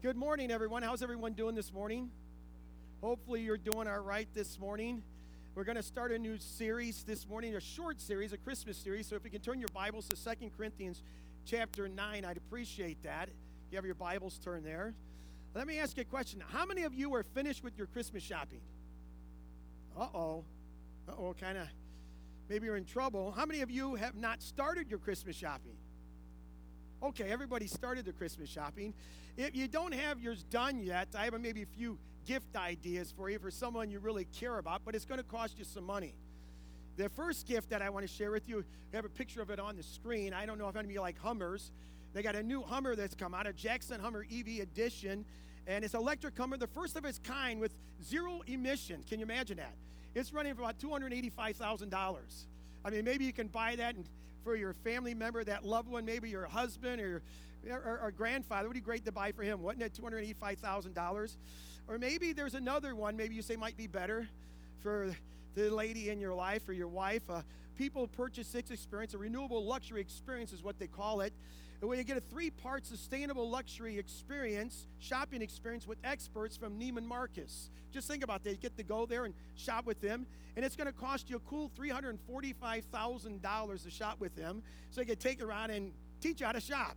Good morning, everyone. How's everyone doing this morning? Hopefully, you're doing all right this morning. We're going to start a new series this morning, a short series, a Christmas series. So, if you can turn your Bibles to Second Corinthians chapter 9, I'd appreciate that. You have your Bibles turned there. Let me ask you a question. How many of you are finished with your Christmas shopping? Uh oh. Uh oh, kind of. Maybe you're in trouble. How many of you have not started your Christmas shopping? Okay, everybody started their Christmas shopping. If you don't have yours done yet, I have maybe a few gift ideas for you for someone you really care about, but it's going to cost you some money. The first gift that I want to share with you, I have a picture of it on the screen. I don't know if any of you like Hummers. They got a new Hummer that's come out, a Jackson Hummer EV Edition, and it's electric Hummer, the first of its kind with zero emission. Can you imagine that? It's running for about $285,000. I mean, maybe you can buy that and for your family member, that loved one, maybe your husband or your or, or grandfather. Would be great to buy for him. Wasn't it $285,000? Or maybe there's another one, maybe you say might be better for the lady in your life or your wife. Uh, people purchase six experience, a renewable luxury experience is what they call it where you get a three part sustainable luxury experience, shopping experience with experts from Neiman Marcus. Just think about that. You get to go there and shop with them, and it's going to cost you a cool $345,000 to shop with them. So you can take around and teach you how to shop.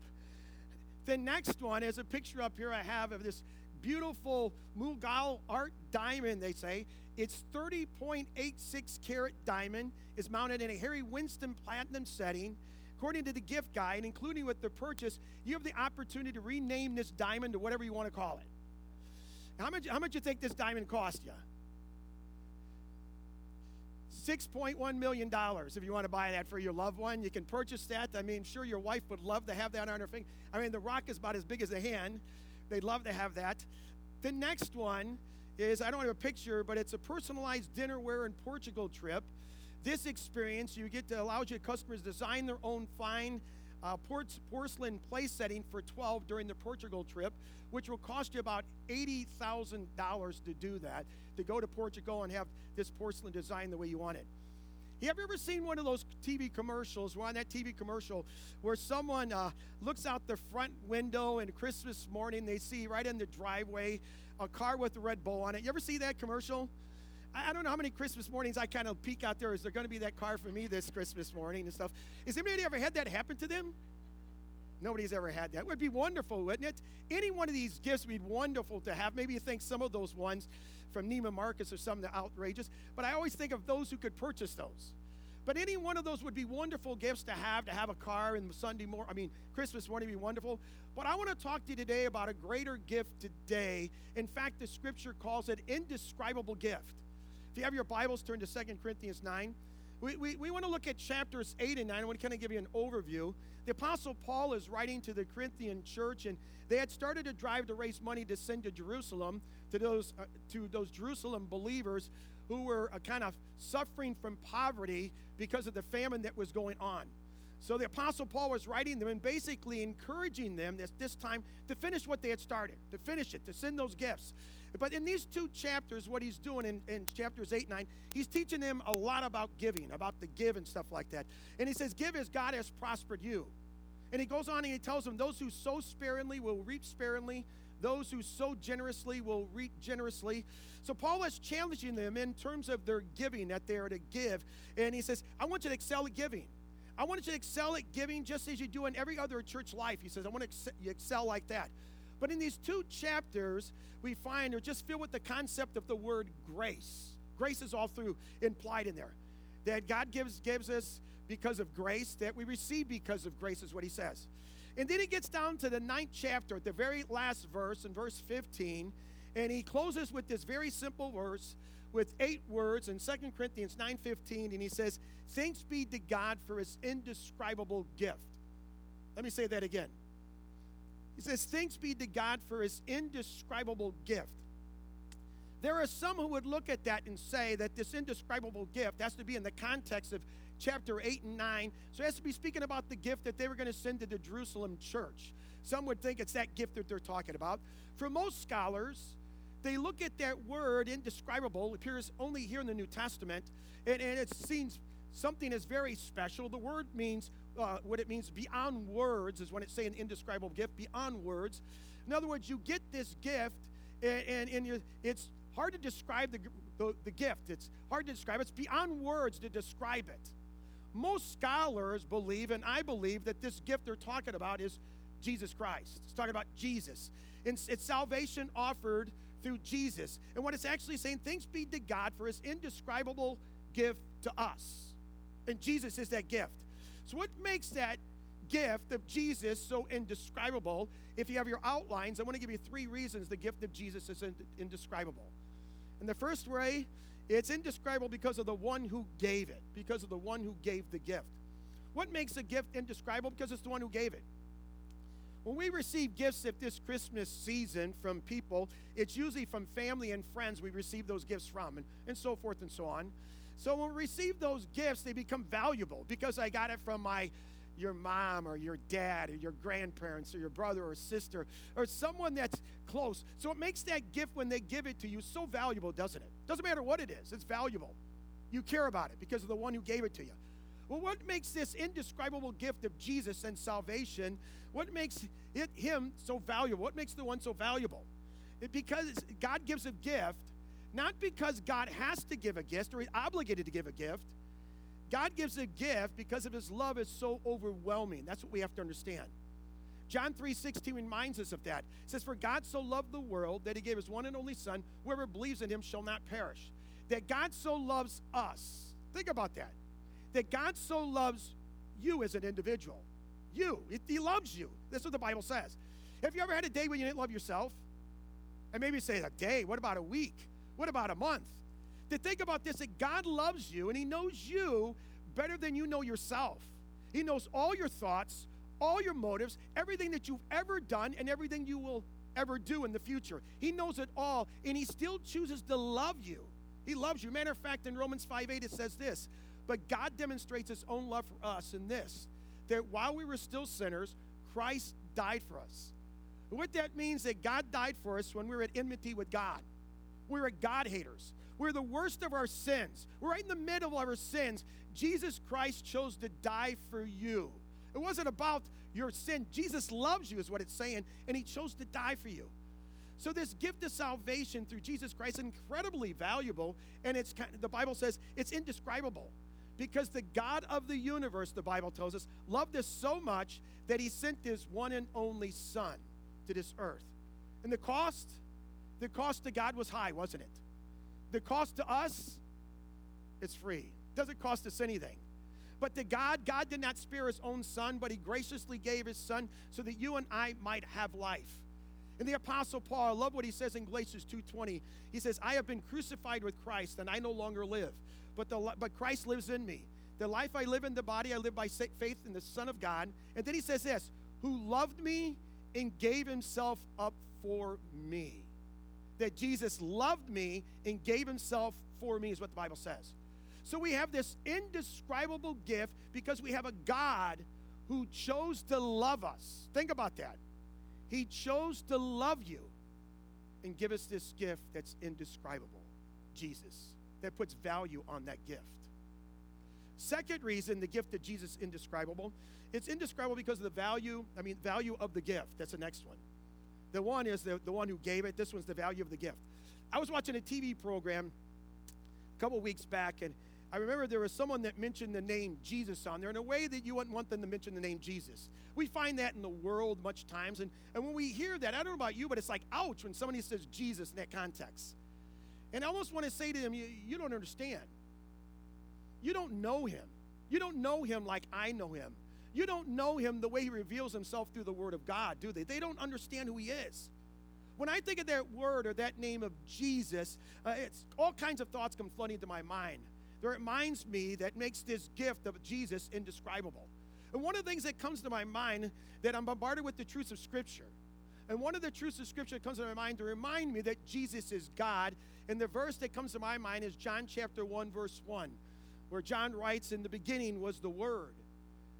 The next one is a picture up here I have of this beautiful Mughal art diamond, they say. It's 30.86 carat diamond. is mounted in a Harry Winston platinum setting. According to the gift guide, including with the purchase, you have the opportunity to rename this diamond to whatever you want to call it. How much, how much you think this diamond cost you? $6.1 million if you want to buy that for your loved one. You can purchase that. I mean, sure, your wife would love to have that on her finger. I mean, the rock is about as big as a hand. They'd love to have that. The next one is I don't have a picture, but it's a personalized dinnerware and Portugal trip. This experience, you get to allow your customers design their own fine uh, porcelain place setting for 12 during the Portugal trip, which will cost you about $80,000 to do that, to go to Portugal and have this porcelain designed the way you want it. Have you ever seen one of those TV commercials, one that TV commercial, where someone uh, looks out the front window and Christmas morning they see right in the driveway a car with a red bow on it? You ever see that commercial? I don't know how many Christmas mornings I kind of peek out there. Is there going to be that car for me this Christmas morning and stuff? Has anybody ever had that happen to them? Nobody's ever had that. It would be wonderful, wouldn't it? Any one of these gifts would be wonderful to have. Maybe you think some of those ones from Neiman Marcus some that outrageous, but I always think of those who could purchase those. But any one of those would be wonderful gifts to have, to have a car in Sunday morning, I mean, Christmas morning would be wonderful. But I want to talk to you today about a greater gift today. In fact, the scripture calls it indescribable gift. If you have your Bibles, turn to Second Corinthians 9. We, we, we want to look at chapters 8 and 9. I want to kind of give you an overview. The Apostle Paul is writing to the Corinthian church, and they had started to drive to raise money to send to Jerusalem to those, uh, to those Jerusalem believers who were uh, kind of suffering from poverty because of the famine that was going on. So the Apostle Paul was writing them and basically encouraging them this, this time to finish what they had started, to finish it, to send those gifts. But in these two chapters, what he's doing in, in chapters 8 9, he's teaching them a lot about giving, about the give and stuff like that. And he says, Give as God has prospered you. And he goes on and he tells them, Those who sow sparingly will reap sparingly, those who sow generously will reap generously. So Paul is challenging them in terms of their giving that they are to give. And he says, I want you to excel at giving. I want you to excel at giving just as you do in every other church life. He says, I want to excel like that. But in these two chapters, we find are just filled with the concept of the word grace. Grace is all through implied in there. That God gives gives us because of grace, that we receive because of grace, is what he says. And then he gets down to the ninth chapter, at the very last verse, in verse 15, and he closes with this very simple verse with eight words in 2 Corinthians 9:15, and he says, Thanks be to God for his indescribable gift. Let me say that again. He says, Thanks be to God for his indescribable gift. There are some who would look at that and say that this indescribable gift has to be in the context of chapter 8 and 9. So it has to be speaking about the gift that they were going to send to the Jerusalem church. Some would think it's that gift that they're talking about. For most scholars, they look at that word indescribable, appears only here in the New Testament, and, and it seems something is very special. The word means uh, what it means beyond words is when it's saying indescribable gift, beyond words. In other words, you get this gift, and, and, and you, it's hard to describe the, the, the gift. It's hard to describe. It's beyond words to describe it. Most scholars believe, and I believe, that this gift they're talking about is Jesus Christ. It's talking about Jesus. It's, it's salvation offered through Jesus. And what it's actually saying, thanks be to God for his indescribable gift to us. And Jesus is that gift. So, what makes that gift of Jesus so indescribable? If you have your outlines, I want to give you three reasons the gift of Jesus is indescribable. And the first way, it's indescribable because of the one who gave it, because of the one who gave the gift. What makes a gift indescribable? Because it's the one who gave it. When we receive gifts at this Christmas season from people, it's usually from family and friends we receive those gifts from, and, and so forth and so on. So when we receive those gifts, they become valuable because I got it from my your mom or your dad or your grandparents or your brother or sister or someone that's close. So it makes that gift when they give it to you so valuable, doesn't it? Doesn't matter what it is, it's valuable. You care about it because of the one who gave it to you. Well, what makes this indescribable gift of Jesus and salvation, what makes it him so valuable? What makes the one so valuable? It, because God gives a gift, not because God has to give a gift or he's obligated to give a gift. God gives a gift because of his love is so overwhelming. That's what we have to understand. John 3:16 reminds us of that. It says, For God so loved the world that he gave his one and only Son, whoever believes in him shall not perish. That God so loves us. Think about that that God so loves you as an individual. You. He loves you. That's what the Bible says. Have you ever had a day when you didn't love yourself? And maybe say a day. What about a week? What about a month? To think about this that God loves you and He knows you better than you know yourself. He knows all your thoughts, all your motives, everything that you've ever done, and everything you will ever do in the future. He knows it all, and He still chooses to love you. He loves you. Matter of fact, in Romans 5 8, it says this but God demonstrates his own love for us in this that while we were still sinners, Christ died for us. What that means is that God died for us when we were at enmity with God. We were God haters. We we're the worst of our sins. We're right in the middle of our sins. Jesus Christ chose to die for you. It wasn't about your sin. Jesus loves you, is what it's saying, and he chose to die for you. So this gift of salvation through Jesus Christ is incredibly valuable, and it's the Bible says it's indescribable. Because the God of the universe, the Bible tells us, loved us so much that he sent his one and only Son to this earth. And the cost, the cost to God was high, wasn't it? The cost to us, it's free. Doesn't cost us anything. But to God, God did not spare his own son, but he graciously gave his son so that you and I might have life. And the apostle Paul, I love what he says in Galatians 2:20. He says, "I have been crucified with Christ, and I no longer live, but, the, but Christ lives in me. The life I live in the body, I live by faith in the Son of God. And then he says this who loved me and gave himself up for me. That Jesus loved me and gave himself for me, is what the Bible says. So we have this indescribable gift because we have a God who chose to love us. Think about that. He chose to love you and give us this gift that's indescribable Jesus that puts value on that gift. Second reason the gift of Jesus indescribable. It's indescribable because of the value, I mean, value of the gift. That's the next one. The one is the, the one who gave it. This one's the value of the gift. I was watching a TV program a couple weeks back, and I remember there was someone that mentioned the name Jesus on there in a way that you wouldn't want them to mention the name Jesus. We find that in the world much times, and, and when we hear that, I don't know about you, but it's like, ouch, when somebody says Jesus in that context. And I almost want to say to them, you, you don't understand. You don't know him. You don't know him like I know him. You don't know him the way he reveals himself through the word of God, do they? They don't understand who he is. When I think of that word or that name of Jesus, uh, it's all kinds of thoughts come flooding into my mind. That reminds me that makes this gift of Jesus indescribable. And one of the things that comes to my mind that I'm bombarded with the truths of Scripture. And one of the truths of Scripture that comes to my mind to remind me that Jesus is God. And the verse that comes to my mind is John chapter 1, verse 1, where John writes, In the beginning was the Word,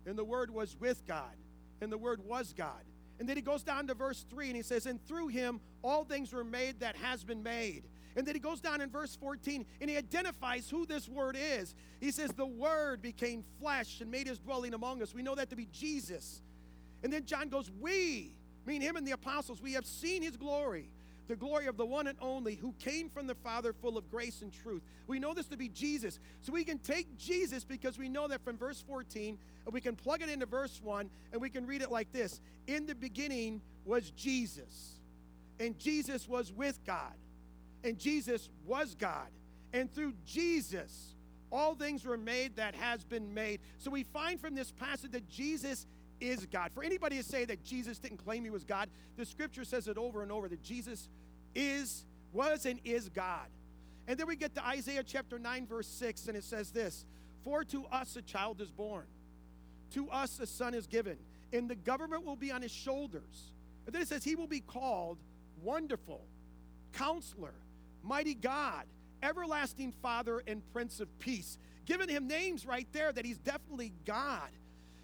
and the Word was with God, and the Word was God. And then he goes down to verse 3 and he says, And through him all things were made that has been made. And then he goes down in verse 14 and he identifies who this word is. He says, The word became flesh and made his dwelling among us. We know that to be Jesus. And then John goes, We mean him and the apostles, we have seen his glory, the glory of the one and only who came from the Father full of grace and truth. We know this to be Jesus. So we can take Jesus because we know that from verse 14, and we can plug it into verse 1, and we can read it like this In the beginning was Jesus, and Jesus was with God, and Jesus was God. And through Jesus, all things were made that has been made. So we find from this passage that Jesus is God. For anybody to say that Jesus didn't claim he was God, the scripture says it over and over that Jesus is, was, and is God. And then we get to Isaiah chapter 9, verse 6, and it says this For to us a child is born, to us a son is given, and the government will be on his shoulders. And then it says, He will be called Wonderful, Counselor, Mighty God, Everlasting Father, and Prince of Peace. Giving him names right there that he's definitely God.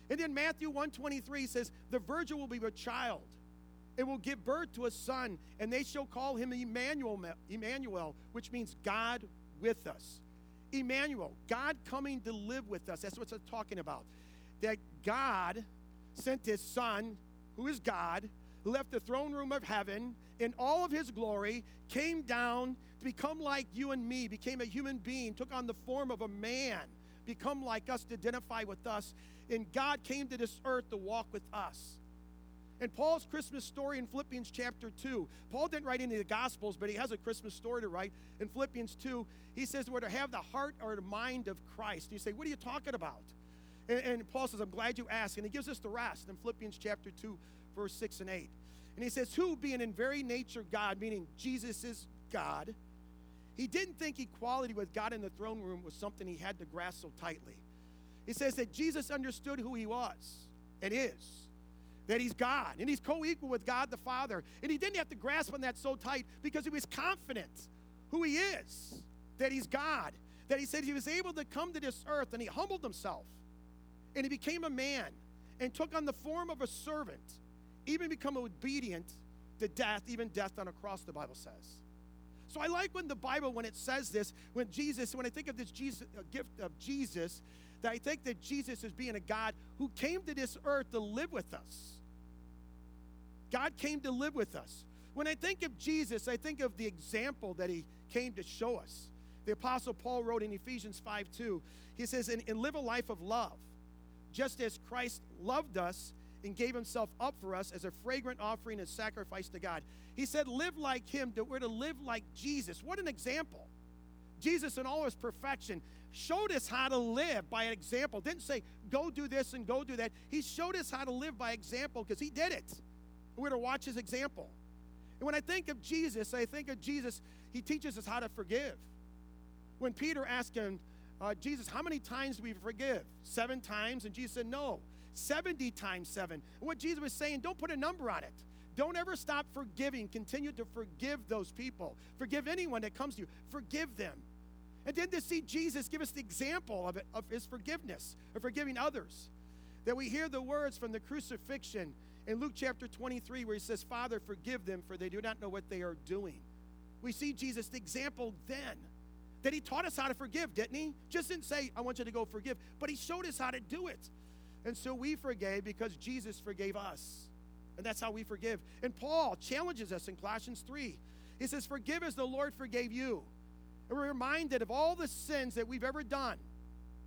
And then Matthew 123 says, The virgin will be a child and will give birth to a son, and they shall call him Emmanuel, Emmanuel, which means God with us. Emmanuel, God coming to live with us. That's what it's talking about. That God sent his son, who is God, left the throne room of heaven in all of his glory, came down to become like you and me, became a human being, took on the form of a man, become like us, to identify with us. And God came to this earth to walk with us. And Paul's Christmas story in Philippians chapter 2, Paul didn't write any of the Gospels, but he has a Christmas story to write. In Philippians 2, he says we're to have the heart or the mind of Christ. And you say, What are you talking about? And, and Paul says, I'm glad you asked. And he gives us the rest in Philippians chapter 2, verse 6 and 8. And he says, Who, being in very nature God, meaning Jesus is God, he didn't think equality with God in the throne room was something he had to grasp so tightly. He says that Jesus understood who he was and is that he's God and he's co equal with God the Father. And he didn't have to grasp on that so tight because he was confident who he is, that he's God, that he said he was able to come to this earth and he humbled himself and he became a man and took on the form of a servant, even become obedient to death, even death on a cross, the Bible says. So I like when the Bible, when it says this, when Jesus, when I think of this Jesus, uh, gift of Jesus, that I think that Jesus is being a God who came to this earth to live with us. God came to live with us. When I think of Jesus, I think of the example that he came to show us. The Apostle Paul wrote in Ephesians 5 2, he says, and, and live a life of love, just as Christ loved us and gave himself up for us as a fragrant offering and sacrifice to God. He said, live like him, that we're to live like Jesus. What an example. Jesus, in all his perfection, showed us how to live by an example. Didn't say, go do this and go do that. He showed us how to live by example because he did it. We're to watch his example. And when I think of Jesus, I think of Jesus, he teaches us how to forgive. When Peter asked him, uh, Jesus, how many times do we forgive? Seven times? And Jesus said, no, 70 times seven. And what Jesus was saying, don't put a number on it. Don't ever stop forgiving. Continue to forgive those people. Forgive anyone that comes to you. Forgive them. And then to see Jesus give us the example of it, of his forgiveness, of forgiving others. That we hear the words from the crucifixion in Luke chapter 23, where he says, Father, forgive them, for they do not know what they are doing. We see Jesus' the example then that he taught us how to forgive, didn't he? Just didn't say, I want you to go forgive, but he showed us how to do it. And so we forgave because Jesus forgave us. And that's how we forgive. And Paul challenges us in Colossians 3. He says, Forgive as the Lord forgave you. And we're reminded of all the sins that we've ever done,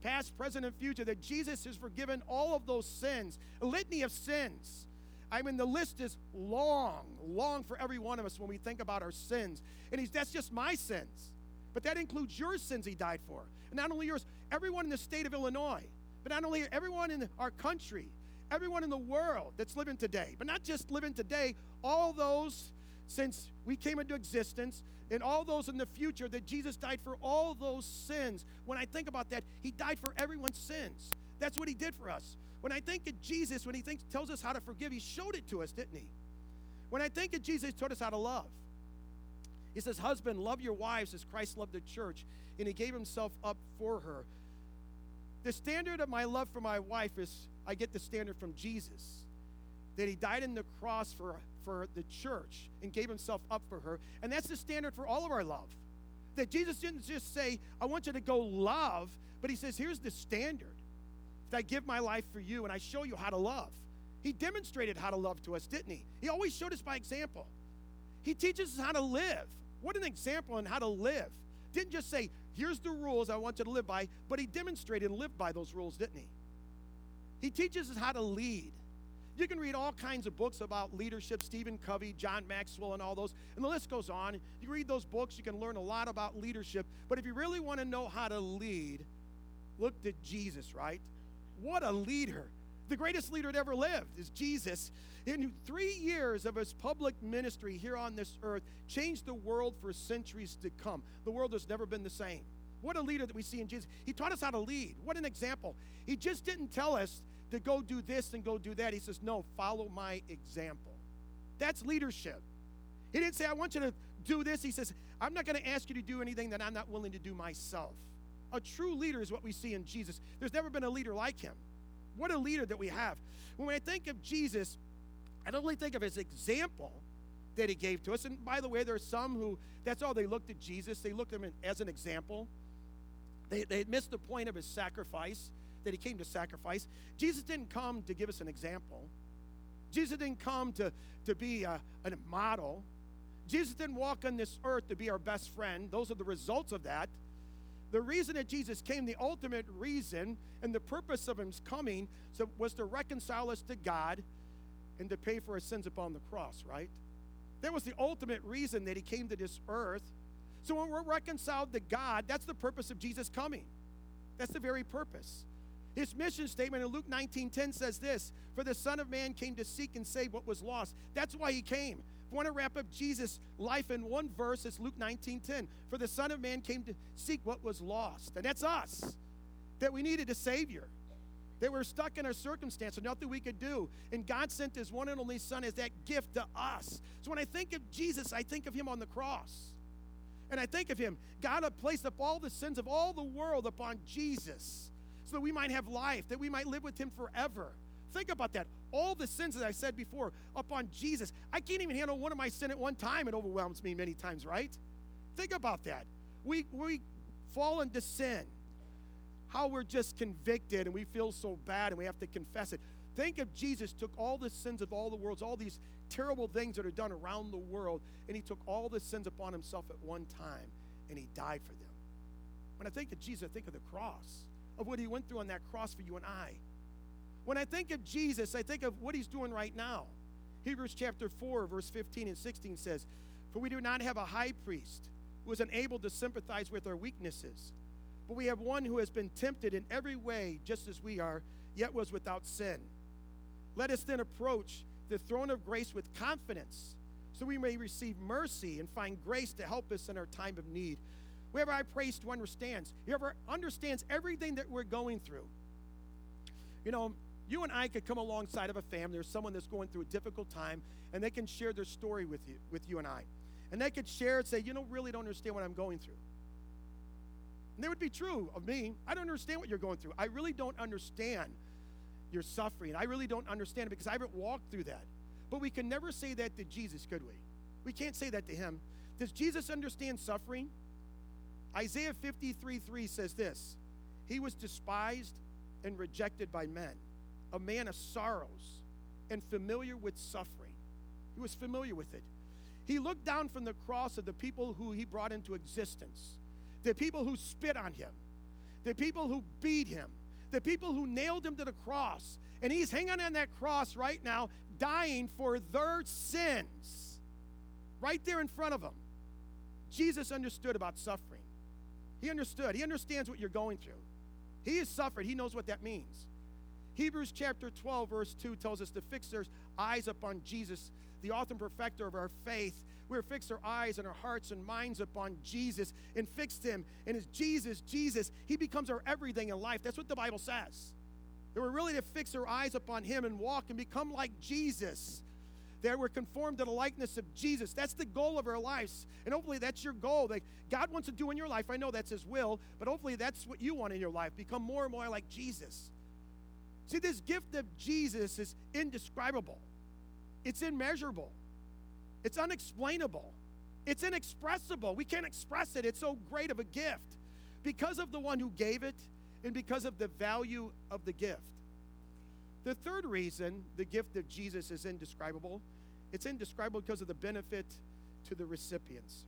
past, present, and future, that Jesus has forgiven all of those sins, a litany of sins. I mean, the list is long, long for every one of us when we think about our sins. And he's, that's just my sins. But that includes your sins he died for. And not only yours, everyone in the state of Illinois, but not only everyone in our country, everyone in the world that's living today, but not just living today, all those since we came into existence, and all those in the future that Jesus died for all those sins. When I think about that, he died for everyone's sins. That's what he did for us. When I think of Jesus, when he thinks, tells us how to forgive, he showed it to us, didn't he? When I think of Jesus, he taught us how to love. He says, Husband, love your wives as Christ loved the church, and he gave himself up for her. The standard of my love for my wife is I get the standard from Jesus. That he died in the cross for, for the church and gave himself up for her. And that's the standard for all of our love. That Jesus didn't just say, I want you to go love, but he says, here's the standard that I give my life for you and I show you how to love. He demonstrated how to love to us, didn't he? He always showed us by example. He teaches us how to live. What an example on how to live. Didn't just say, here's the rules I want you to live by, but he demonstrated and lived by those rules, didn't he? He teaches us how to lead. You can read all kinds of books about leadership, Stephen Covey, John Maxwell, and all those, and the list goes on. You read those books, you can learn a lot about leadership. But if you really want to know how to lead, look to Jesus, right? What a leader. The greatest leader that ever lived is Jesus. In three years of his public ministry here on this earth, changed the world for centuries to come. The world has never been the same. What a leader that we see in Jesus. He taught us how to lead. What an example. He just didn't tell us to go do this and go do that. He says, No, follow my example. That's leadership. He didn't say, I want you to do this. He says, I'm not going to ask you to do anything that I'm not willing to do myself. A true leader is what we see in Jesus. There's never been a leader like him. What a leader that we have. When I think of Jesus, I don't really think of his example that he gave to us. And by the way, there are some who, that's all they looked at Jesus. They looked at him as an example. They, they missed the point of his sacrifice, that he came to sacrifice. Jesus didn't come to give us an example. Jesus didn't come to, to be a, a model. Jesus didn't walk on this earth to be our best friend. Those are the results of that. The reason that Jesus came, the ultimate reason and the purpose of his coming so, was to reconcile us to God and to pay for our sins upon the cross, right? That was the ultimate reason that he came to this earth. So when we're reconciled to God, that's the purpose of Jesus coming. That's the very purpose. His mission statement in Luke 19:10 says this, "For the Son of Man came to seek and save what was lost." That's why he came. Want to wrap up Jesus' life in one verse, it's Luke 19:10. For the Son of Man came to seek what was lost. And that's us. That we needed a Savior. That we're stuck in our circumstance and nothing we could do. And God sent his one and only Son as that gift to us. So when I think of Jesus, I think of him on the cross. And I think of him. God had placed up all the sins of all the world upon Jesus so that we might have life, that we might live with him forever. Think about that. All the sins that I said before upon Jesus. I can't even handle one of my sin at one time. It overwhelms me many times, right? Think about that. We we fall into sin. How we're just convicted and we feel so bad and we have to confess it. Think of Jesus took all the sins of all the worlds, all these terrible things that are done around the world, and he took all the sins upon himself at one time and he died for them. When I think of Jesus, I think of the cross, of what he went through on that cross for you and I. When I think of Jesus, I think of what he's doing right now. Hebrews chapter 4, verse 15 and 16 says, For we do not have a high priest who is unable to sympathize with our weaknesses, but we have one who has been tempted in every way, just as we are, yet was without sin. Let us then approach the throne of grace with confidence, so we may receive mercy and find grace to help us in our time of need. Whoever high priest to understands, whoever understands everything that we're going through. You know, you and I could come alongside of a family or someone that's going through a difficult time, and they can share their story with you, with you and I. And they could share and say, you know, really don't understand what I'm going through. And that would be true of me. I don't understand what you're going through. I really don't understand your suffering. I really don't understand it because I haven't walked through that. But we can never say that to Jesus, could we? We can't say that to him. Does Jesus understand suffering? Isaiah 53 3 says this He was despised and rejected by men a man of sorrows and familiar with suffering. He was familiar with it. He looked down from the cross at the people who he brought into existence, the people who spit on him, the people who beat him, the people who nailed him to the cross. And he's hanging on that cross right now, dying for their sins, right there in front of him. Jesus understood about suffering. He understood. He understands what you're going through. He has suffered. He knows what that means. Hebrews chapter 12, verse 2 tells us to fix our eyes upon Jesus, the author and perfecter of our faith. We're fix our eyes and our hearts and minds upon Jesus and fix him. And as Jesus, Jesus, he becomes our everything in life. That's what the Bible says. That we're really to fix our eyes upon him and walk and become like Jesus. That we're conformed to the likeness of Jesus. That's the goal of our lives. And hopefully that's your goal. That God wants to do in your life. I know that's his will, but hopefully that's what you want in your life. Become more and more like Jesus. See, this gift of Jesus is indescribable, it's immeasurable, it's unexplainable, it's inexpressible. We can't express it. It's so great of a gift because of the one who gave it and because of the value of the gift. The third reason the gift of Jesus is indescribable, it's indescribable because of the benefit to the recipients.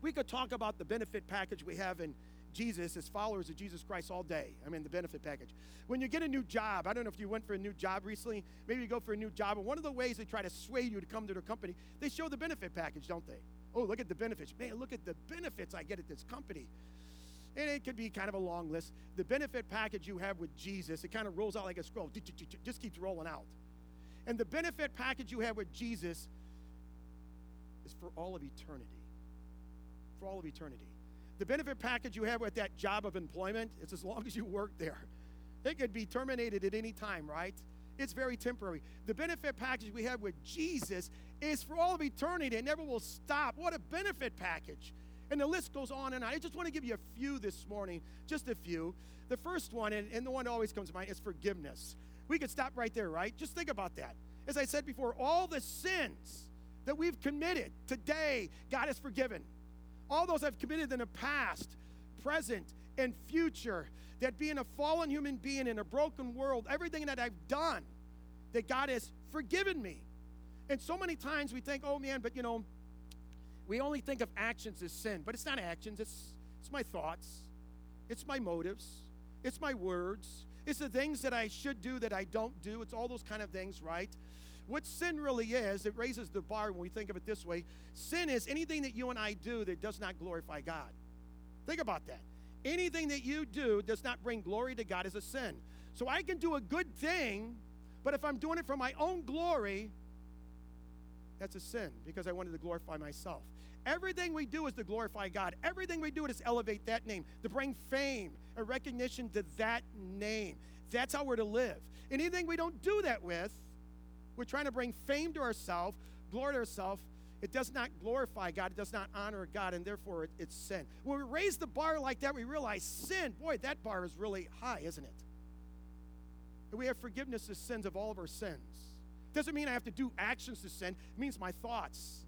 We could talk about the benefit package we have in Jesus as followers of Jesus Christ all day. I mean, the benefit package. When you get a new job, I don't know if you went for a new job recently, maybe you go for a new job, and one of the ways they try to sway you to come to their company, they show the benefit package, don't they? Oh, look at the benefits. Man, look at the benefits I get at this company. And it could be kind of a long list. The benefit package you have with Jesus, it kind of rolls out like a scroll, just keeps rolling out. And the benefit package you have with Jesus is for all of eternity. For all of eternity. The benefit package you have with that job of employment, it's as long as you work there. It could be terminated at any time, right? It's very temporary. The benefit package we have with Jesus is for all of eternity. It never will stop. What a benefit package. And the list goes on and on. I just want to give you a few this morning, just a few. The first one, and, and the one that always comes to mind, is forgiveness. We could stop right there, right? Just think about that. As I said before, all the sins that we've committed today, God has forgiven. All those I've committed in the past, present, and future, that being a fallen human being in a broken world, everything that I've done, that God has forgiven me. And so many times we think, oh man, but you know, we only think of actions as sin, but it's not actions, it's, it's my thoughts, it's my motives, it's my words, it's the things that I should do that I don't do. It's all those kind of things, right? What sin really is, it raises the bar when we think of it this way. Sin is anything that you and I do that does not glorify God. Think about that. Anything that you do does not bring glory to God is a sin. So I can do a good thing, but if I'm doing it for my own glory, that's a sin because I wanted to glorify myself. Everything we do is to glorify God. Everything we do is to elevate that name, to bring fame and recognition to that name. That's how we're to live. Anything we don't do that with, we're trying to bring fame to ourselves, glory to ourselves. It does not glorify God. It does not honor God, and therefore it, it's sin. When we raise the bar like that, we realize sin, boy, that bar is really high, isn't it? And we have forgiveness of sins of all of our sins. Doesn't mean I have to do actions to sin, it means my thoughts.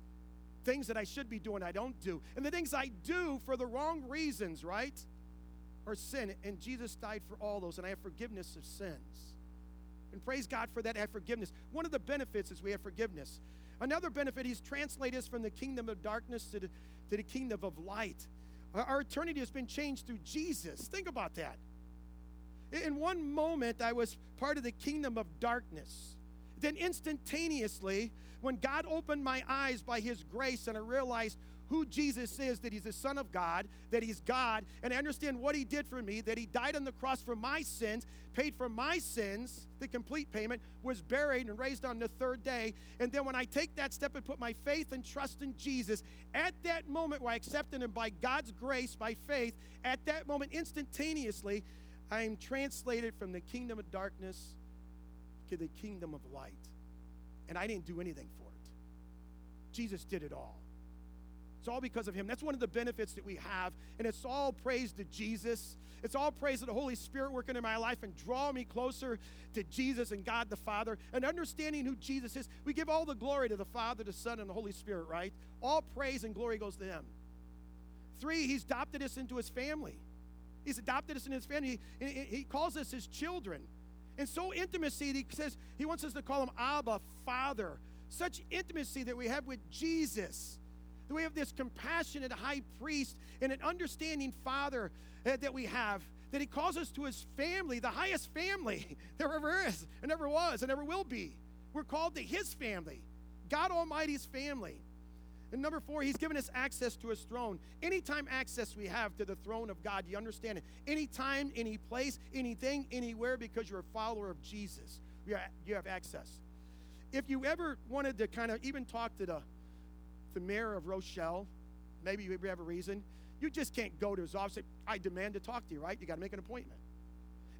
Things that I should be doing, I don't do. And the things I do for the wrong reasons, right? Are sin. And Jesus died for all those, and I have forgiveness of sins. And praise God for that have forgiveness. One of the benefits is we have forgiveness. Another benefit, He's translated us from the kingdom of darkness to the, to the kingdom of light. Our eternity has been changed through Jesus. Think about that. In one moment, I was part of the kingdom of darkness. Then instantaneously, when God opened my eyes by His grace and I realized who Jesus is, that He's the Son of God, that He's God, and I understand what He did for me, that He died on the cross for my sins, paid for my sins, the complete payment, was buried and raised on the third day. And then when I take that step and put my faith and trust in Jesus, at that moment where I accepted Him by God's grace, by faith, at that moment, instantaneously, I am translated from the kingdom of darkness to the kingdom of light. And I didn't do anything for it. Jesus did it all. It's all because of him. That's one of the benefits that we have. And it's all praise to Jesus. It's all praise to the Holy Spirit working in my life and draw me closer to Jesus and God the Father. And understanding who Jesus is, we give all the glory to the Father, the Son, and the Holy Spirit, right? All praise and glory goes to him. Three, he's adopted us into his family. He's adopted us in his family. He, he calls us his children. And so intimacy, he says he wants us to call him Abba, Father. Such intimacy that we have with Jesus. That we have this compassionate high priest and an understanding father uh, that we have. That he calls us to his family, the highest family there ever is, and ever was, and ever will be. We're called to his family, God Almighty's family. And number four, he's given us access to his throne. Anytime access we have to the throne of God, you understand it? Anytime, any place, anything, anywhere, because you're a follower of Jesus, you have access. If you ever wanted to kind of even talk to the, the mayor of Rochelle, maybe you have a reason, you just can't go to his office and say, I demand to talk to you, right? You got to make an appointment.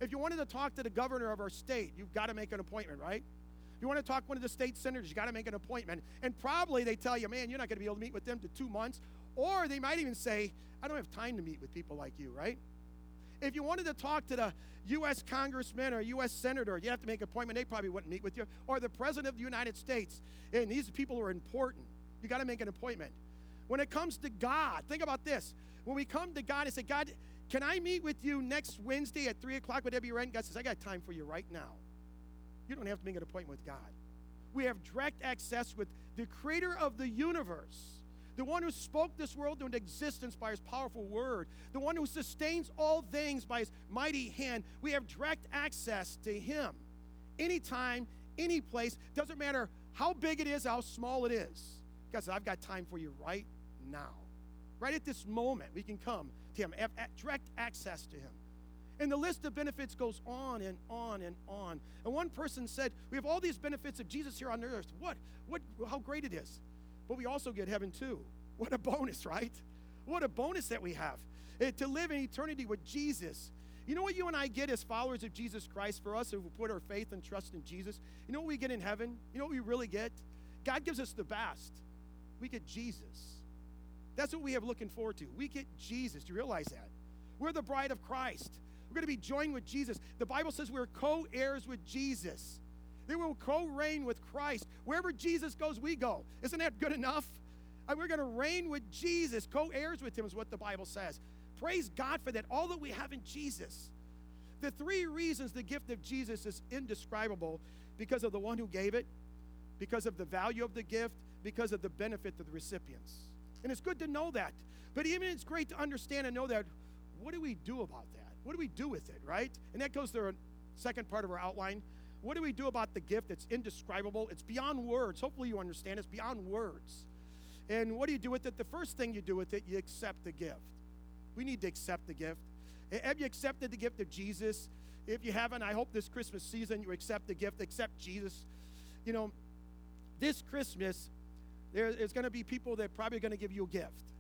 If you wanted to talk to the governor of our state, you've got to make an appointment, right? If you want to talk to one of the state senators, you got to make an appointment. And probably they tell you, man, you're not going to be able to meet with them to two months. Or they might even say, I don't have time to meet with people like you, right? If you wanted to talk to the U.S. congressman or U.S. senator, you have to make an appointment. They probably wouldn't meet with you. Or the president of the United States. And these people are important. You got to make an appointment. When it comes to God, think about this. When we come to God and say, God, can I meet with you next Wednesday at 3 o'clock? Would that right? And God says, I got time for you right now. You don't have to make an appointment with God. We have direct access with the creator of the universe, the one who spoke this world into existence by his powerful word, the one who sustains all things by his mighty hand. We have direct access to him anytime, any place. Doesn't matter how big it is, how small it is. God says, I've got time for you right now. Right at this moment, we can come to him, have direct access to him. And the list of benefits goes on and on and on. And one person said, We have all these benefits of Jesus here on earth. What? What how great it is. But we also get heaven too. What a bonus, right? What a bonus that we have. Uh, to live in eternity with Jesus. You know what you and I get as followers of Jesus Christ for us who put our faith and trust in Jesus? You know what we get in heaven? You know what we really get? God gives us the best. We get Jesus. That's what we have looking forward to. We get Jesus. Do you realize that? We're the bride of Christ. We're going to be joined with Jesus. The Bible says we're co heirs with Jesus. They will co reign with Christ. Wherever Jesus goes, we go. Isn't that good enough? And we're going to reign with Jesus, co heirs with him, is what the Bible says. Praise God for that. All that we have in Jesus. The three reasons the gift of Jesus is indescribable because of the one who gave it, because of the value of the gift, because of the benefit to the recipients. And it's good to know that. But even it's great to understand and know that what do we do about that? What do we do with it, right? And that goes to our second part of our outline. What do we do about the gift that's indescribable? It's beyond words. Hopefully, you understand it's beyond words. And what do you do with it? The first thing you do with it, you accept the gift. We need to accept the gift. Have you accepted the gift of Jesus? If you haven't, I hope this Christmas season you accept the gift, accept Jesus. You know, this Christmas, there's going to be people that probably going to give you a gift.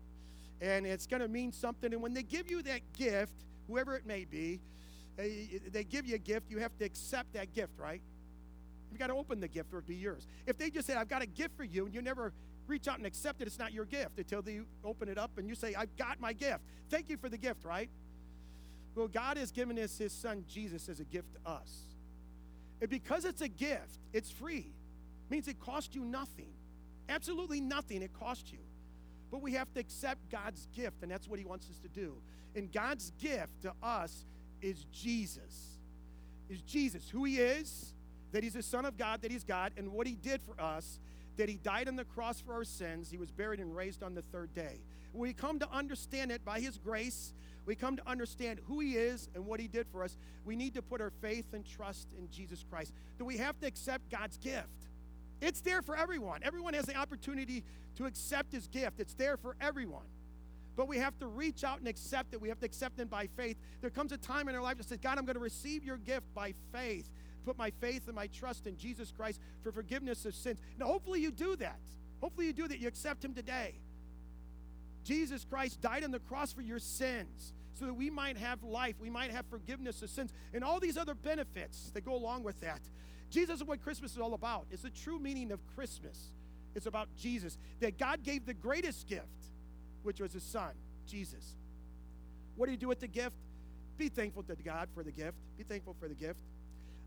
And it's going to mean something. And when they give you that gift, whoever it may be, they, they give you a gift, you have to accept that gift, right? You've got to open the gift or it be yours. If they just say, I've got a gift for you, and you never reach out and accept it, it's not your gift until they open it up and you say, I've got my gift. Thank you for the gift, right? Well, God has given us his son Jesus as a gift to us. And because it's a gift, it's free. It means it costs you nothing. Absolutely nothing. It costs you. But we have to accept God's gift, and that's what he wants us to do. And God's gift to us is Jesus. Is Jesus, who he is, that he's the Son of God, that he's God, and what he did for us, that he died on the cross for our sins, he was buried and raised on the third day. we come to understand it by his grace, we come to understand who he is and what he did for us, we need to put our faith and trust in Jesus Christ. Do we have to accept God's gift? It's there for everyone. Everyone has the opportunity to accept his gift. It's there for everyone. But we have to reach out and accept it. We have to accept it by faith. There comes a time in our life that says, God, I'm going to receive your gift by faith. Put my faith and my trust in Jesus Christ for forgiveness of sins. Now, hopefully, you do that. Hopefully, you do that. You accept him today. Jesus Christ died on the cross for your sins so that we might have life, we might have forgiveness of sins, and all these other benefits that go along with that. Jesus is what Christmas is all about. It's the true meaning of Christmas. It's about Jesus, that God gave the greatest gift which was his son, Jesus. What do you do with the gift? Be thankful to God for the gift. Be thankful for the gift.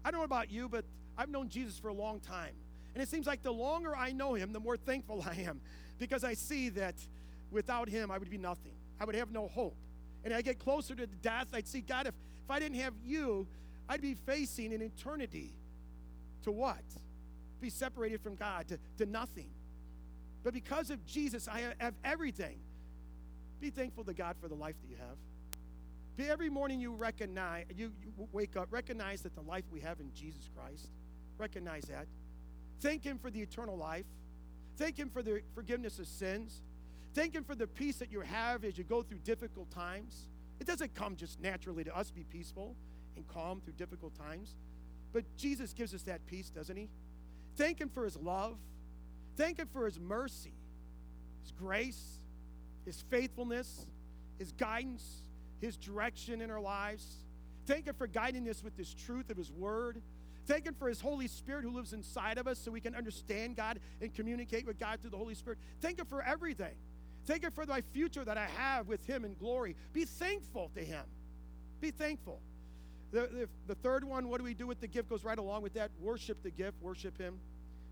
I don't know about you, but I've known Jesus for a long time. And it seems like the longer I know him, the more thankful I am because I see that without him, I would be nothing. I would have no hope. And I get closer to death, I'd see, God, if, if I didn't have you, I'd be facing an eternity to what? Be separated from God, to, to nothing. But because of Jesus, I have everything. Be thankful to God for the life that you have. Be every morning you recognize, you, you wake up, recognize that the life we have in Jesus Christ. Recognize that. Thank Him for the eternal life. Thank Him for the forgiveness of sins. Thank Him for the peace that you have as you go through difficult times. It doesn't come just naturally to us be peaceful and calm through difficult times. But Jesus gives us that peace, doesn't He? Thank Him for His love. Thank Him for His mercy, His grace, his faithfulness, His guidance, His direction in our lives. Thank Him for guiding us with this truth of His Word. Thank Him for His Holy Spirit who lives inside of us so we can understand God and communicate with God through the Holy Spirit. Thank Him for everything. Thank Him for my future that I have with Him in glory. Be thankful to Him. Be thankful. The, the, the, third one, what do we do with the gift, goes right along with that. Worship the gift, worship Him.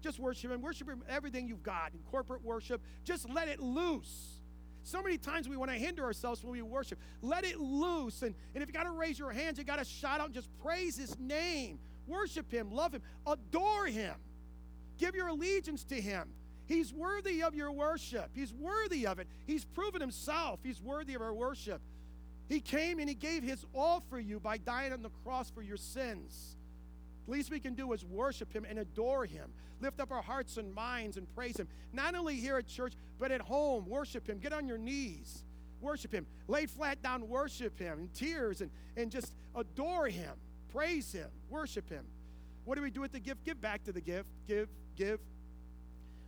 Just worship Him. Worship Him, everything you've got in corporate worship. Just let it loose. So many times we want to hinder ourselves when we worship. Let it loose. And, and if you got to raise your hands, you got to shout out and just praise his name. Worship Him, love Him, adore Him. Give your allegiance to Him. He's worthy of your worship. He's worthy of it. He's proven Himself. He's worthy of our worship. He came and He gave His all for you by dying on the cross for your sins. The least we can do is worship Him and adore Him. Lift up our hearts and minds and praise Him. Not only here at church, but at home. Worship Him. Get on your knees. Worship Him. Lay flat down, worship Him in tears and, and just adore Him. Praise Him. Worship Him. What do we do with the gift? Give back to the gift. Give, give.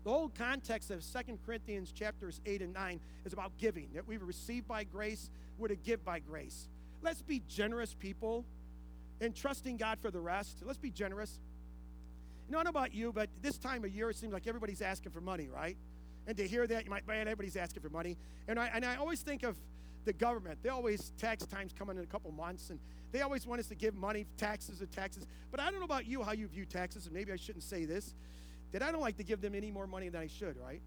The whole context of Second Corinthians chapters 8 and 9 is about giving, that we've received by grace, we're to give by grace. Let's be generous people and trusting God for the rest. Let's be generous. You know, I don't know about you, but this time of year, it seems like everybody's asking for money, right? And to hear that, you might, man, everybody's asking for money. And I, and I always think of the government. They always, tax time's coming in a couple months, and they always want us to give money, taxes and taxes. But I don't know about you, how you view taxes, and maybe I shouldn't say this, that I don't like to give them any more money than I should, right?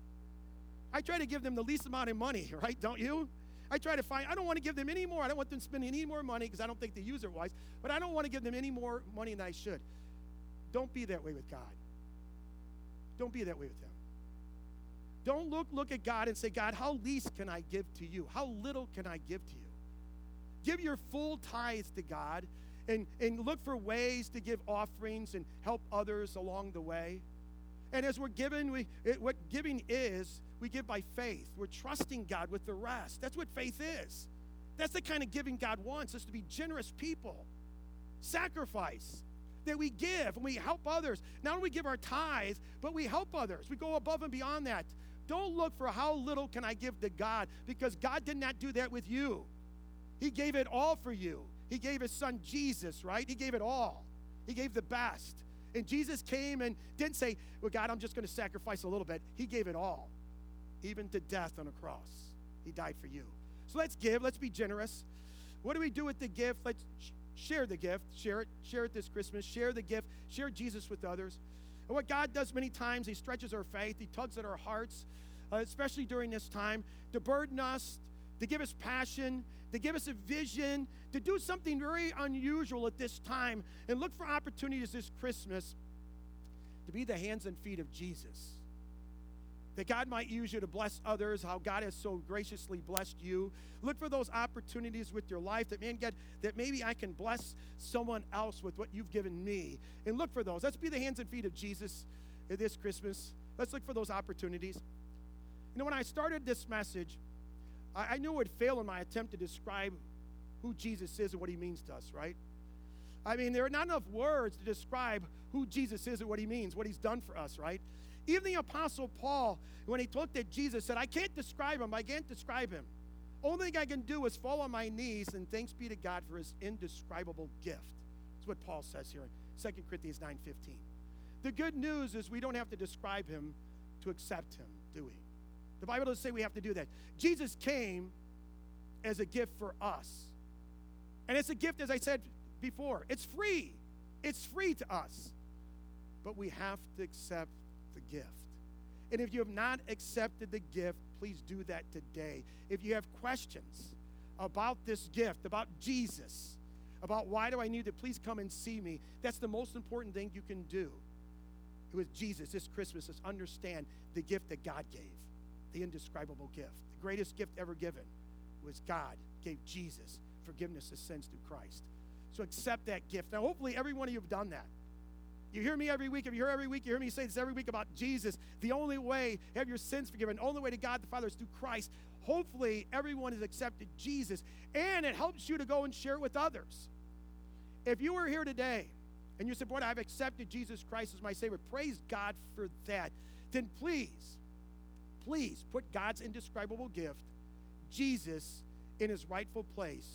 I try to give them the least amount of money, right? Don't you? I try to find, I don't want to give them any more. I don't want them spending any more money because I don't think they use it wise, but I don't want to give them any more money than I should. Don't be that way with God. Don't be that way with Him. Don't look, look at God and say, God, how least can I give to you? How little can I give to you? Give your full tithes to God and, and look for ways to give offerings and help others along the way. And as we're giving, we, it, what giving is, we give by faith. We're trusting God with the rest. That's what faith is. That's the kind of giving God wants us to be generous people. Sacrifice that we give and we help others. Not only give our tithe, but we help others. We go above and beyond that. Don't look for how little can I give to God because God did not do that with you. He gave it all for you. He gave his son Jesus, right? He gave it all. He gave the best. And Jesus came and didn't say, Well, God, I'm just going to sacrifice a little bit. He gave it all, even to death on a cross. He died for you. So let's give. Let's be generous. What do we do with the gift? Let's share the gift. Share it. Share it this Christmas. Share the gift. Share Jesus with others. And what God does many times, He stretches our faith. He tugs at our hearts, uh, especially during this time, to burden us, to give us passion, to give us a vision, to do something very unusual at this time, and look for opportunities this Christmas to be the hands and feet of Jesus. That God might use you to bless others, how God has so graciously blessed you. Look for those opportunities with your life that, man, God, that maybe I can bless someone else with what you've given me. And look for those. Let's be the hands and feet of Jesus this Christmas. Let's look for those opportunities. You know, when I started this message, I, I knew it would fail in my attempt to describe who Jesus is and what he means to us, right? I mean, there are not enough words to describe who Jesus is and what he means, what he's done for us, right? Even the Apostle Paul, when he looked at Jesus, said, I can't describe him. I can't describe him. Only thing I can do is fall on my knees and thanks be to God for his indescribable gift. That's what Paul says here in 2 Corinthians 9.15. The good news is we don't have to describe him to accept him, do we? The Bible doesn't say we have to do that. Jesus came as a gift for us. And it's a gift, as I said before, it's free. It's free to us. But we have to accept gift. And if you have not accepted the gift, please do that today. If you have questions about this gift, about Jesus, about why do I need to, please come and see me. That's the most important thing you can do with Jesus this Christmas is understand the gift that God gave the indescribable gift. The greatest gift ever given was God gave Jesus forgiveness of sins through Christ. So accept that gift. Now, hopefully, every one of you have done that. You hear me every week. If you hear every week, you hear me say this every week about Jesus. The only way to have your sins forgiven, the only way to God the Father is through Christ. Hopefully, everyone has accepted Jesus, and it helps you to go and share it with others. If you were here today and you said, Boy, I've accepted Jesus Christ as my Savior, praise God for that, then please please put God's indescribable gift, Jesus, in his rightful place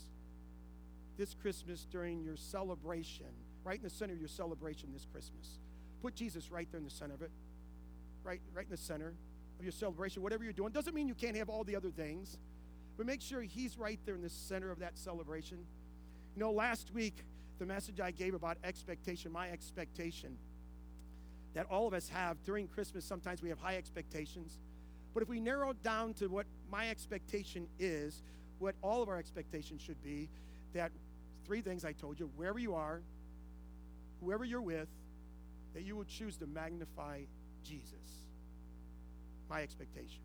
this Christmas during your celebration, right in the center of your celebration this Christmas. Put Jesus right there in the center of it, right, right in the center of your celebration, whatever you're doing. Doesn't mean you can't have all the other things, but make sure he's right there in the center of that celebration. You know, last week, the message I gave about expectation, my expectation that all of us have during Christmas, sometimes we have high expectations. But if we narrow down to what my expectation is, what all of our expectations should be, that three things I told you wherever you are, whoever you're with, that you will choose to magnify Jesus. My expectation.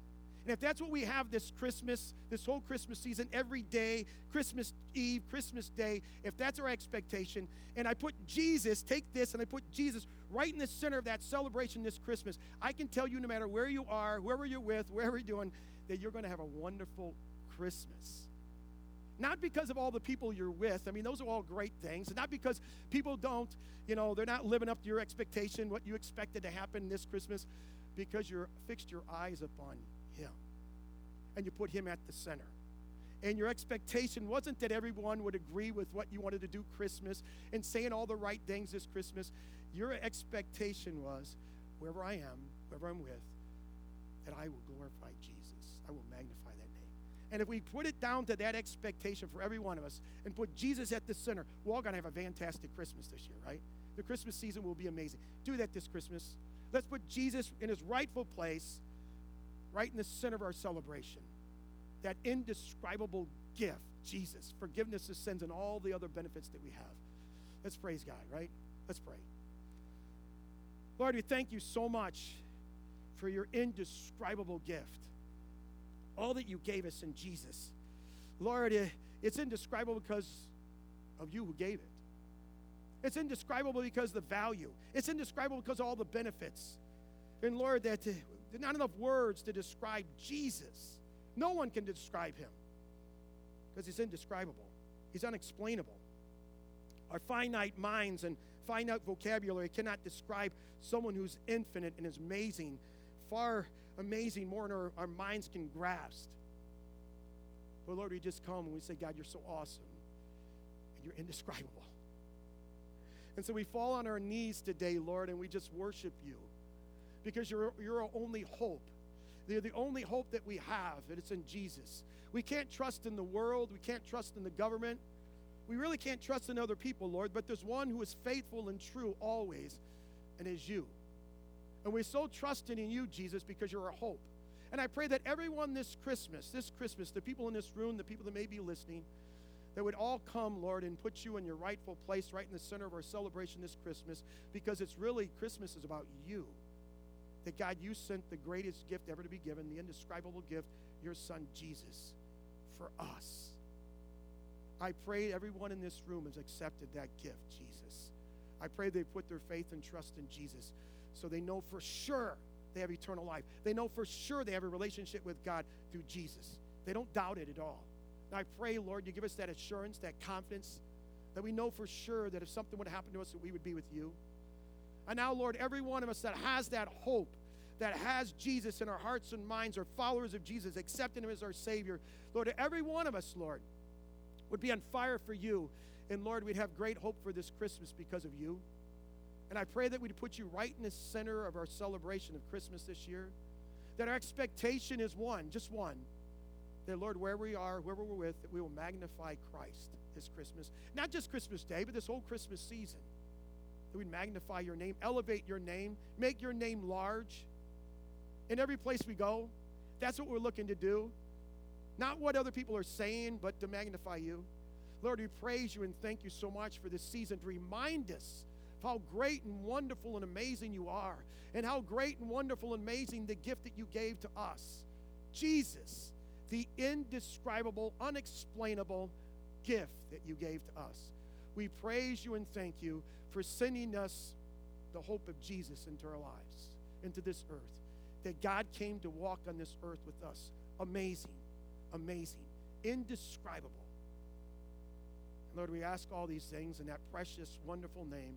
And if that's what we have this Christmas, this whole Christmas season, every day, Christmas Eve, Christmas Day, if that's our expectation, and I put Jesus, take this, and I put Jesus right in the center of that celebration this Christmas, I can tell you no matter where you are, whoever you're with, wherever you're doing, that you're going to have a wonderful Christmas. Not because of all the people you're with. I mean, those are all great things. Not because people don't, you know, they're not living up to your expectation, what you expected to happen this Christmas, because you're fixed your eyes upon him. And you put him at the center. And your expectation wasn't that everyone would agree with what you wanted to do Christmas and saying all the right things this Christmas. Your expectation was wherever I am, wherever I'm with, that I will glorify Jesus. I will magnify that. And if we put it down to that expectation for every one of us and put Jesus at the center, we're all going to have a fantastic Christmas this year, right? The Christmas season will be amazing. Do that this Christmas. Let's put Jesus in his rightful place right in the center of our celebration. That indescribable gift, Jesus, forgiveness of sins, and all the other benefits that we have. Let's praise God, right? Let's pray. Lord, we thank you so much for your indescribable gift. All that you gave us in Jesus. Lord, it's indescribable because of you who gave it. It's indescribable because the value. It's indescribable because of all the benefits. And Lord, that uh, there's not enough words to describe Jesus. No one can describe him because he's indescribable, he's unexplainable. Our finite minds and finite vocabulary cannot describe someone who's infinite and is amazing, far amazing, more than our, our minds can grasp. But Lord, we just come and we say, God, you're so awesome and you're indescribable. And so we fall on our knees today, Lord, and we just worship you because you're, you're our only hope. You're the only hope that we have, and it's in Jesus. We can't trust in the world, we can't trust in the government, we really can't trust in other people, Lord, but there's one who is faithful and true always, and is you. And we're so trusting in you, Jesus, because you're our hope. And I pray that everyone this Christmas, this Christmas, the people in this room, the people that may be listening, that would all come, Lord, and put you in your rightful place right in the center of our celebration this Christmas, because it's really, Christmas is about you that God, you sent the greatest gift ever to be given, the indescribable gift, your son Jesus, for us. I pray everyone in this room has accepted that gift, Jesus. I pray they put their faith and trust in Jesus so they know for sure they have eternal life. They know for sure they have a relationship with God through Jesus. They don't doubt it at all. And I pray, Lord, you give us that assurance, that confidence, that we know for sure that if something would happen to us, that we would be with you. And now, Lord, every one of us that has that hope, that has Jesus in our hearts and minds, are followers of Jesus, accepting Him as our Savior, Lord, every one of us, Lord, would be on fire for you. And Lord, we'd have great hope for this Christmas because of you. And I pray that we'd put you right in the center of our celebration of Christmas this year. That our expectation is one, just one. That, Lord, wherever we are, whoever we're with, that we will magnify Christ this Christmas. Not just Christmas Day, but this whole Christmas season that we'd magnify your name, elevate your name, make your name large in every place we go. That's what we're looking to do. Not what other people are saying, but to magnify you. Lord, we praise you and thank you so much for this season to remind us how great and wonderful and amazing you are, and how great and wonderful and amazing the gift that you gave to us. Jesus, the indescribable, unexplainable gift that you gave to us. We praise you and thank you for sending us the hope of Jesus into our lives, into this earth. That God came to walk on this earth with us. Amazing, amazing, indescribable. And Lord, we ask all these things in that precious, wonderful name,